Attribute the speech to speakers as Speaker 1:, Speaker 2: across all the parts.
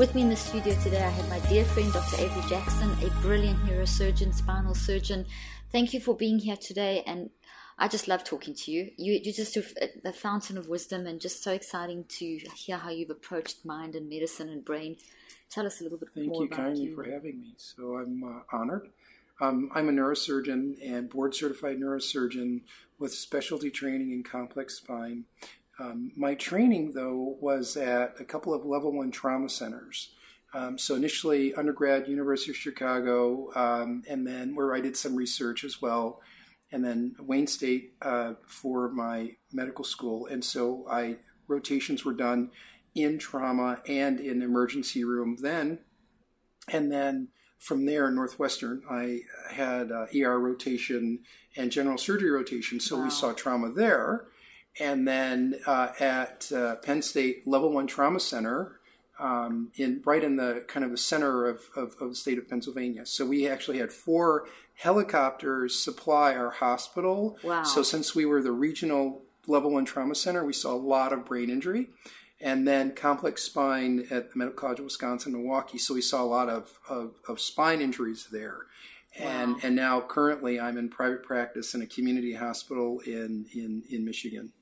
Speaker 1: With me in the studio today, I have my dear friend Dr. Avery Jackson, a brilliant neurosurgeon, spinal surgeon. Thank you for being here today, and I just love talking to you. you you're just a, a fountain of wisdom, and just so exciting to hear how you've approached mind and medicine and brain. Tell us a little bit
Speaker 2: Thank
Speaker 1: more
Speaker 2: you
Speaker 1: about
Speaker 2: kindly
Speaker 1: you.
Speaker 2: for having me. So I'm uh, honored. Um, I'm a neurosurgeon and board certified neurosurgeon with specialty training in complex spine. Um, my training, though, was at a couple of level one trauma centers. Um, so initially, undergrad, University of Chicago, um, and then where I did some research as well, and then Wayne State uh, for my medical school. And so I rotations were done in trauma and in emergency room then, and then from there, Northwestern, I had uh, ER rotation and general surgery rotation. So
Speaker 1: Wow.
Speaker 2: we saw trauma there. And then uh, at uh, Penn State Level One Trauma Center, um, in right in the kind of the center of, of, of the state of Pennsylvania. So we actually had four helicopters supply our hospital.
Speaker 1: Wow.
Speaker 2: So since we were the regional Level One Trauma Center, we saw a lot of brain injury. And then complex spine at the Medical College of Wisconsin, Milwaukee. So we saw a lot of, of, of spine injuries there. And,
Speaker 1: Wow.
Speaker 2: and now currently I'm in private practice in a community hospital in, in, in Michigan.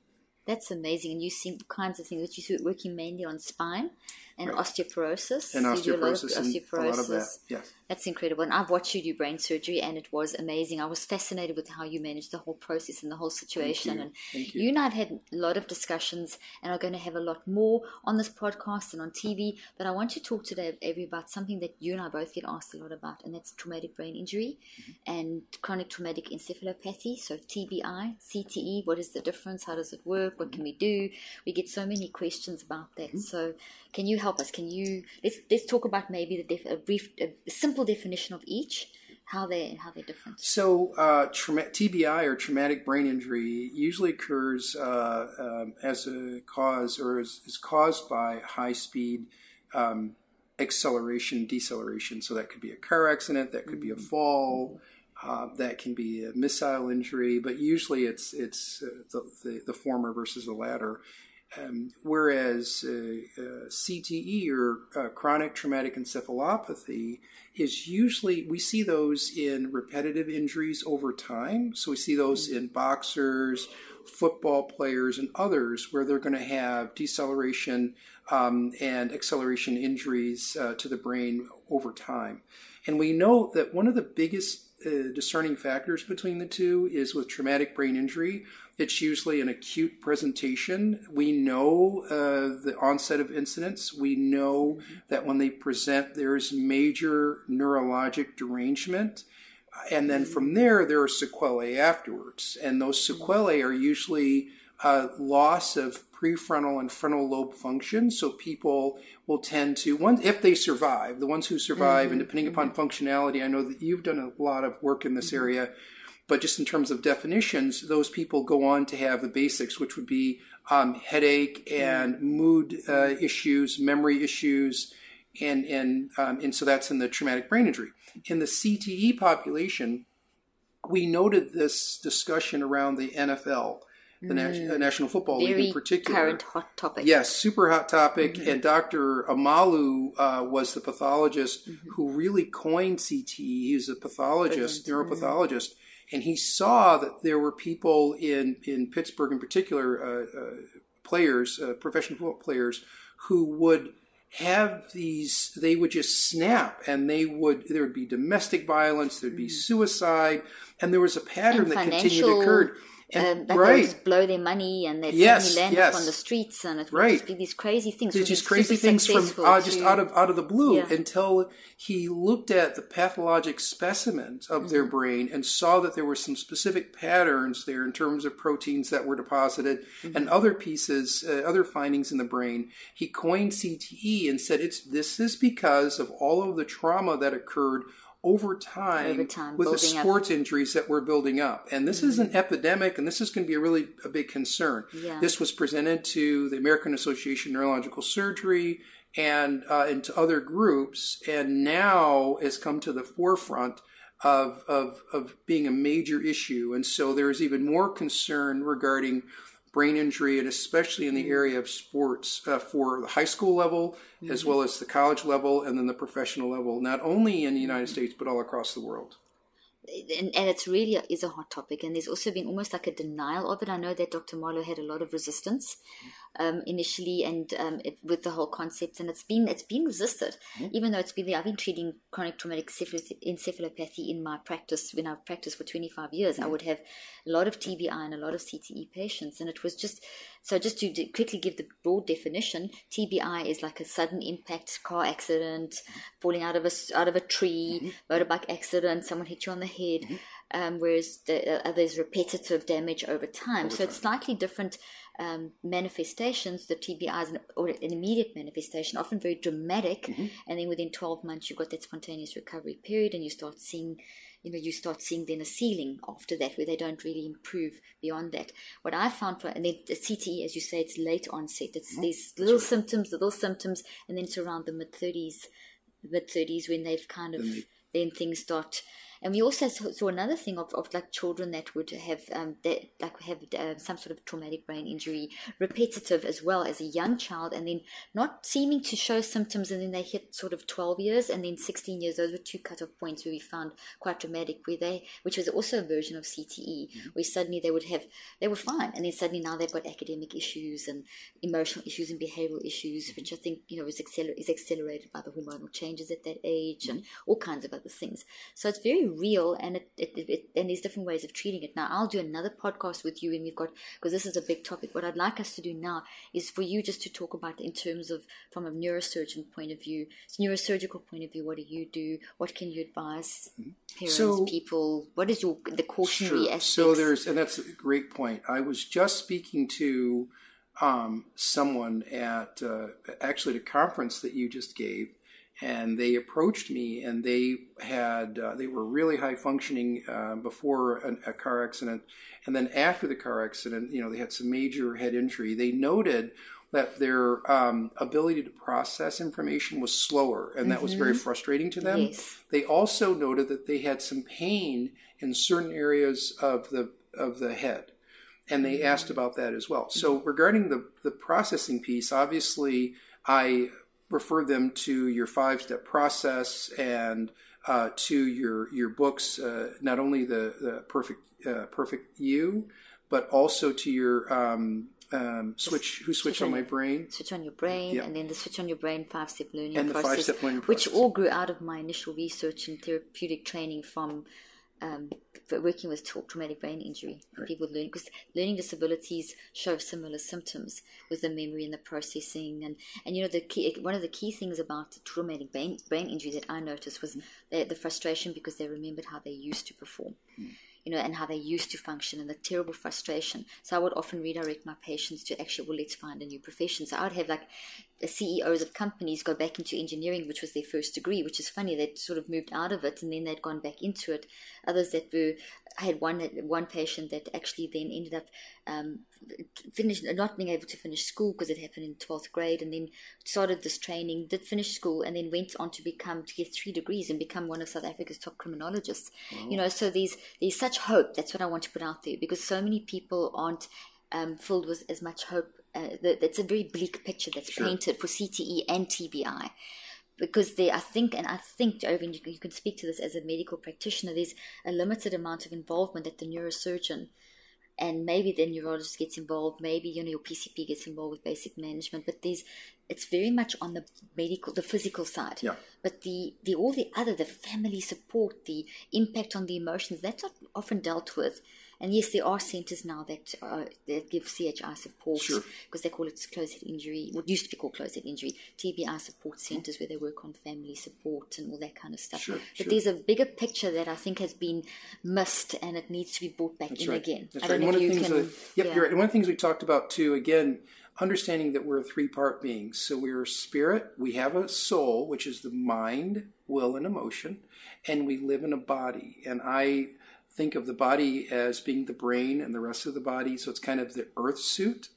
Speaker 1: That's amazing, and you see kinds of things that you're working mainly on spine and
Speaker 2: Right.
Speaker 1: osteoporosis.
Speaker 2: And
Speaker 1: You do a
Speaker 2: osteoporosis and a lot of that.
Speaker 1: osteoporosis.
Speaker 2: Yes.
Speaker 1: That's incredible. And I've watched you do brain surgery, and it was amazing. I was fascinated with how you managed the whole process and the whole situation.
Speaker 2: you.
Speaker 1: And
Speaker 2: Thank you.
Speaker 1: you and I have had a lot of discussions, and are going to have a lot more on this podcast and on TV. But I want to talk today, Avery, about something that you and I both get asked a lot about, and that's traumatic brain injury
Speaker 2: Mm-hmm.
Speaker 1: and chronic traumatic encephalopathy. So TBI, CTE. What is the difference? How does it work? What can we do? We get so many questions about that.
Speaker 2: Mm-hmm.
Speaker 1: So can you help us? Can you let's let's talk about maybe the def, a brief, a simple definition of each, how they how they're different.
Speaker 2: So, uh, trauma- TBI or traumatic brain injury usually occurs uh, um, as a cause or is, is caused by high speed um, acceleration, deceleration. So, that could be a car accident, that could be a fall, uh, that can be a missile injury, but usually it's, it's uh, the, the, the former versus the latter. Um, whereas uh, uh, CTE or uh, chronic traumatic encephalopathy is usually we see those in repetitive injuries over time. So we see those in boxers, football players, and others where they're going to have deceleration um, and acceleration injuries uh, to the brain over time. And we know that one of the biggest uh, discerning factors between the two is with traumatic brain injury. It's usually an acute presentation. We know uh, the onset of incidents. We know that when they present, there's major neurologic derangement. And then from there, there are sequelae afterwards. And those sequelae are usually uh, loss of prefrontal and frontal lobe function. So people will tend to, one, if they survive, the ones who survive, and depending upon functionality, I know that you've done a lot of work in this area, but just in terms of definitions, those people go on to have the basics, which would be um, headache and mood uh, issues, memory issues, and and um, and so that's in the traumatic brain injury. In the CTE population, we noted this discussion around the NFL, the uh, National Football League in particular.
Speaker 1: current hot topic.
Speaker 2: Yes, super hot topic. And Dr. Omalu uh, was the pathologist who really coined CTE. He was a pathologist, neuropathologist, and he saw that there were people in, in Pittsburgh, in particular, uh, uh, players, uh, professional football players, who would have these they would just snap and they would there would be domestic violence there'd be suicide and there was a pattern
Speaker 1: And
Speaker 2: that continued
Speaker 1: financial
Speaker 2: occurred
Speaker 1: um, that right. they would blow their money and they'd yes, land yes. up on the streets and it would right. just be these crazy things.
Speaker 2: There's just crazy things from uh, just out of out of the blue yeah. until he looked at the pathologic specimens of mm-hmm. their brain and saw that there were some specific patterns there in terms of proteins that were deposited mm-hmm. and other pieces, uh, other findings in the brain. He coined CTE and said it's this is because of all of the trauma that occurred over time, over time with the sports up. injuries that we're building up. And this mm-hmm. is an mm-hmm. epidemic, and this is going to be a really a big concern. Yeah. This was presented to the American Association of Neurological Surgery and uh, into other groups, and now has come to the forefront of, of, of being a major issue. And so there's even more concern regarding brain injury, and especially in the mm-hmm. area of sports uh, for the high school level, mm-hmm. as well as the college level, and then the professional level, not only in the United mm-hmm. States, but all across the world.
Speaker 1: And, and it's really a, is a hot topic, and there's also been almost like a denial of it. I know that Dr. Marlow had a lot of resistance um, initially, and um, it, with the whole concept, and it's been it's been resisted, mm-hmm. even though it's been. I've been treating chronic traumatic encephalopathy in my practice when I've practiced for 25 years. Mm-hmm. I would have a lot of TBI and a lot of CTE patients, and it was just so. Just to quickly give the broad definition, TBI is like a sudden impact car accident, falling out of a out of a tree, mm-hmm. motorbike accident, someone hit you on the head. Mm-hmm. Um, whereas the, uh, there's repetitive damage over time. Over so time. it's slightly different um, manifestations, the TBI is an, or an immediate manifestation, often very dramatic, mm-hmm. and then within 12 months you've got that spontaneous recovery period, and you start seeing, you know, you start seeing then a ceiling after that where they don't really improve beyond that. What I found for, and then the CTE, as you say, it's late onset. It's mm-hmm. these little right. symptoms, little symptoms, and then it's around the mid 30s, mid 30s when they've kind of, then things start and we also saw another thing of, of like children that would have um, that like have uh, some sort of traumatic brain injury, repetitive as well as a young child, and then not seeming to show symptoms, and then they hit sort of 12 years, and then 16 years. Those were two cutoff points where we found quite dramatic, where they, which was also a version of CTE, mm-hmm. where suddenly they would have they were fine, and then suddenly now they've got academic issues and emotional issues and behavioral issues, which I think you know is, acceler- is accelerated by the hormonal changes at that age mm-hmm. and all kinds of other things. So it's very real and it, it, it, and there's different ways of treating it now i'll do another podcast with you and we've got because this is a big topic what i'd like us to do now is for you just to talk about in terms of from a neurosurgeon point of view neurosurgical point of view what do you do what can you advise mm-hmm. parents so, people what is your the cautionary sure. aspects?
Speaker 2: so there's and that's a great point i was just speaking to um, someone at uh, actually the conference that you just gave and they approached me and they had uh, they were really high functioning uh, before an, a car accident and then after the car accident you know they had some major head injury they noted that their um, ability to process information was slower and that mm-hmm. was very mm-hmm. frustrating to them yes. they also noted that they had some pain in certain areas of the of the head and they asked mm-hmm. about that as well so regarding the the processing piece obviously I refer them to your five step process and uh, to your your books, uh, not only the, the perfect uh, perfect you, but also to your um, um, switch who switch, switch on, my brain
Speaker 1: switch on your brain and then the switch on your brain five step learning
Speaker 2: and
Speaker 1: process,
Speaker 2: the five step learning
Speaker 1: process. which all grew out of my initial research and therapeutic training from um, working with traumatic brain injury right. people learn because learning disabilities show similar symptoms with the memory and the processing and and you know the key one of the key things about traumatic brain, brain injury that I noticed was mm. the, the, frustration because they remembered how they used to perform. Mm you know, and how they used to function and the terrible frustration. So I would often redirect my patients to actually, well, let's find a new profession. So I would have like the CEOs of companies go back into engineering, which was their first degree, which is funny. They'd sort of moved out of it and then they'd gone back into it. Others that were, I had one one patient that actually then ended up um, finished not being able to finish school because it happened in 12th grade and then started this training, did finish school and then went on to become, to get three degrees and become one of South Africa's top criminologists. You know, so there's, there's such hope. That's what I want to put out there because so many people aren't um, filled with as much hope uh, that's a very bleak picture that's sure. painted for CTE and TBI. Because there, I think, and I think, Irving, you, you can speak to this as a medical practitioner, there's a limited amount of involvement that the neurosurgeon and maybe the neurologist gets involved, maybe you know your PCP gets involved with basic management, but there's it's very much on the medical, the physical side.
Speaker 2: Yeah.
Speaker 1: But the the all the other, the family support, the impact on the emotions, that's not often dealt with And yes, there are centres now that uh, that give CHI support
Speaker 2: Sure.
Speaker 1: because they call it closed head injury. What used to be called closed head injury, TBI support centres where they work on family support and all that kind of stuff.
Speaker 2: Sure,
Speaker 1: but
Speaker 2: sure.
Speaker 1: there's a bigger picture that I think has been missed and it needs to be brought back
Speaker 2: That's
Speaker 1: in
Speaker 2: right.
Speaker 1: again.
Speaker 2: That's
Speaker 1: I don't
Speaker 2: And
Speaker 1: know
Speaker 2: one
Speaker 1: if
Speaker 2: of the
Speaker 1: you
Speaker 2: things
Speaker 1: can.
Speaker 2: that, yep,
Speaker 1: yeah.
Speaker 2: you're right. And one of the things we talked about too, again, understanding that we're a three part being. So we're a spirit, we have a soul, which is the mind, will, and emotion, and we live in a body. And I think of the body as being the brain and the rest of the body. So it's kind of the earth suit.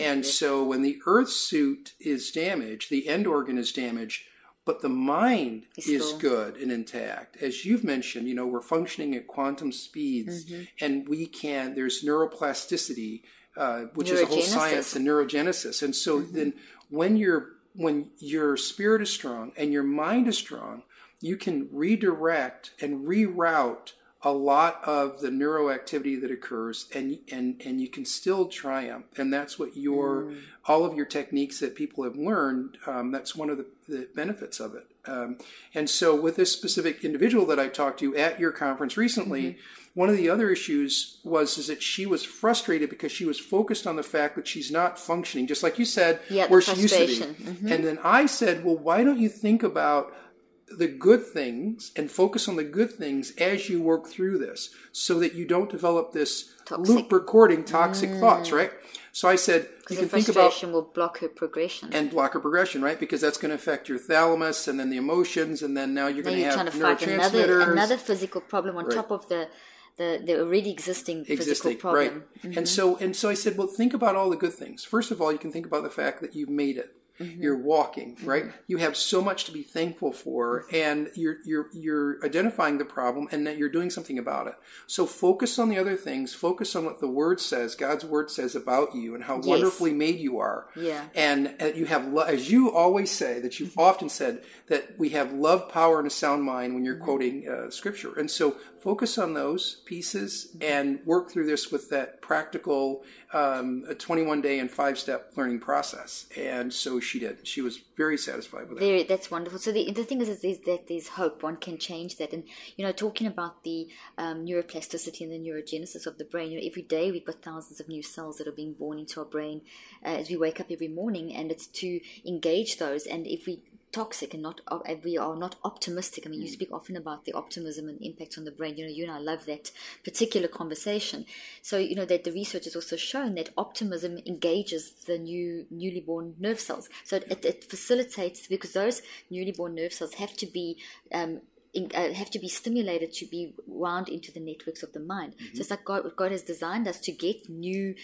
Speaker 2: And so when the earth suit is damaged, the end organ is damaged, but the mind
Speaker 1: Is
Speaker 2: is
Speaker 1: still-
Speaker 2: good and intact. As you've mentioned, you know, we're functioning at quantum speeds
Speaker 1: Mm-hmm.
Speaker 2: and we can, there's neuroplasticity, uh, which is a whole
Speaker 1: Mm-hmm.
Speaker 2: science and neurogenesis. And so then when your when your spirit is strong and your mind is strong, you can redirect and reroute a lot of the neuroactivity that occurs and and and you can still triumph and that's what your
Speaker 1: Mm.
Speaker 2: all of your techniques that people have learned um, that's one of the, the benefits of it um, and so with this specific individual that i talked to at your conference recently
Speaker 1: Mm-hmm.
Speaker 2: one of the other issues was is that she was frustrated because she was focused on the fact that she's not functioning just like you said
Speaker 1: Yeah,
Speaker 2: where she used to be.
Speaker 1: Mhm.
Speaker 2: and then i said well why don't you think about the good things and focus on the good things as you work through this so that you don't develop this
Speaker 1: Toxic.
Speaker 2: loop recording toxic thoughts, right? So I said, you can think about
Speaker 1: will block her progression.
Speaker 2: and block her progression, right? Because that's going to affect your thalamus and then the emotions, and then now you're going to have
Speaker 1: trying to fight another another physical problem on
Speaker 2: Right.
Speaker 1: top of the, the the already existing physical
Speaker 2: existing,
Speaker 1: problem. Mm-hmm.
Speaker 2: right? And so and so I said, well, think about all the good things. First of all, you can think about the fact that you've made it.
Speaker 1: Mm-hmm.
Speaker 2: You're walking, right? You have so much to be thankful for, and you're you're you're identifying the problem, and that you're doing something about it. So focus on the other things. Focus on what the Word says, God's Word says about you, and how
Speaker 1: Yes.
Speaker 2: wonderfully made you are.
Speaker 1: Yeah.
Speaker 2: And uh, you have, as you always say, that you've often said that we have love, power, and a sound mind when you're quoting uh, Scripture. And so focus on those pieces and work through this with that practical um, a 21 day and five step learning process. And so she did. She was very satisfied with it.
Speaker 1: Very, that's wonderful. So the, the thing is, is, is that there's hope. One can change that. And, you know, talking about the um, neuroplasticity and the neurogenesis of the brain, you know, every day we've got thousands of new cells that are being born into our brain uh, as we wake up every morning. And it's to engage those. And if we toxic and not we are not optimistic. I mean, you speak often about the optimism and impact on the brain. You know, you and I love that particular conversation. So you know that the research has also shown that optimism engages the new newly born nerve cells. So it, it facilitates because those newly born nerve cells have to be um, in, uh, have to be stimulated to be wound into the networks of the mind. So it's like God, God has designed us to get new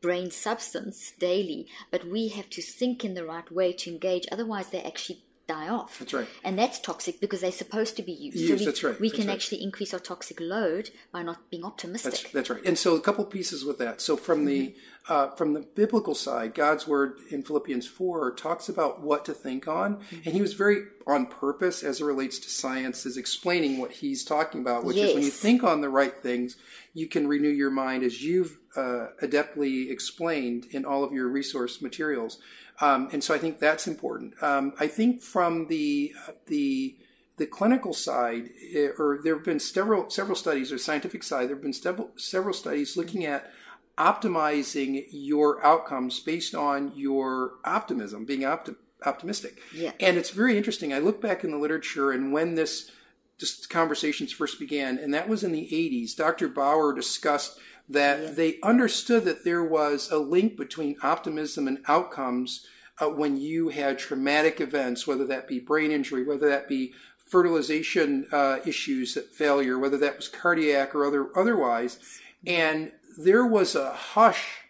Speaker 1: brain substance daily, but we have to think in the right way to engage. Otherwise, they actually die off.
Speaker 2: That's right.
Speaker 1: And that's toxic because they're supposed to be used.
Speaker 2: Used,
Speaker 1: we,
Speaker 2: that's right,
Speaker 1: We
Speaker 2: that's
Speaker 1: can
Speaker 2: right.
Speaker 1: actually increase our toxic load by not being optimistic.
Speaker 2: That's, that's right. And so a couple pieces with that. So from the uh, from the biblical side, God's word in Philippians four talks about what to think on, and He was very on purpose as it relates to science, is explaining what He's talking about, which is when you think on the right things, you can renew your mind, as you've uh, adeptly explained in all of your resource materials. Um, and so I think that's important. Um, I think from the the the clinical side, eh, or there have been several several studies, or scientific side, there have been several several studies looking at optimizing your outcomes based on your optimism, being opti- optimistic.
Speaker 1: Yeah.
Speaker 2: And it's very interesting. I look back in the literature, and when this just conversations first began, and that was in the 80s, Dr. Bauer discussed that they understood that there was a link between optimism and outcomes uh, when you had traumatic events, whether that be brain injury, whether that be fertilization uh, issues, failure, whether that was cardiac or other otherwise, and there was a hush,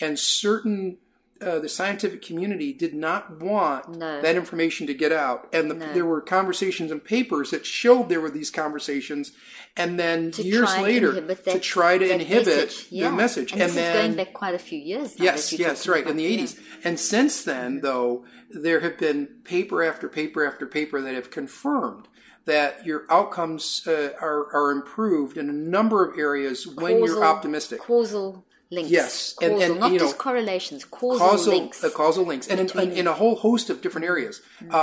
Speaker 2: and certain uh, the scientific community did not want
Speaker 1: No.
Speaker 2: that information to get out, and the,
Speaker 1: No.
Speaker 2: there were conversations and papers that showed there were these conversations, and then
Speaker 1: To
Speaker 2: years later to try to inhibit
Speaker 1: message. Yeah.
Speaker 2: the message,
Speaker 1: And, this
Speaker 2: then
Speaker 1: is going back quite a few years.
Speaker 2: Yes, yes, right, in
Speaker 1: about.
Speaker 2: the
Speaker 1: Yeah.
Speaker 2: 80s. And since then, though, there have been paper after paper after paper that have confirmed that your outcomes uh, are, are improved in a number of areas when you're optimistic.
Speaker 1: Causal links.
Speaker 2: Yes,
Speaker 1: causal,
Speaker 2: and, and
Speaker 1: not
Speaker 2: you know,
Speaker 1: just correlations, causal,
Speaker 2: causal
Speaker 1: links.
Speaker 2: Uh, causal links, and in, in, in, a whole host of different areas. Mm-hmm.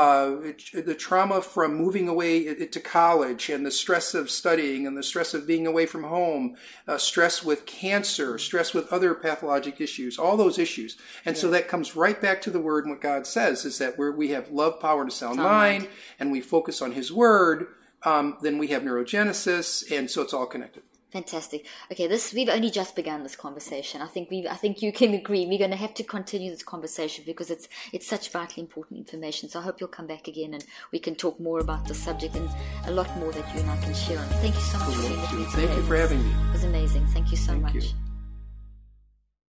Speaker 2: Uh, the trauma from moving away to college, and the stress of studying, and the stress of being away from home, uh, stress with cancer, stress with other pathologic issues, all those issues, and yeah. so that comes right back to the word. And what God says is that where we have love, power, and a sound, sound mind, mind, and we focus on His word, um, then we have neurogenesis, and so it's all connected.
Speaker 1: Fantastic. Okay, this we've only just begun this conversation. I think we I think you can agree. We're going to have to continue this conversation because it's it's such vitally important information. So I hope you'll come back again and we can talk more about the subject and a lot more that you and I can share on. Thank you so much for being with me
Speaker 2: today. Thank you for having me.
Speaker 1: It was amazing. Thank you so
Speaker 2: Thank
Speaker 1: much.
Speaker 2: You.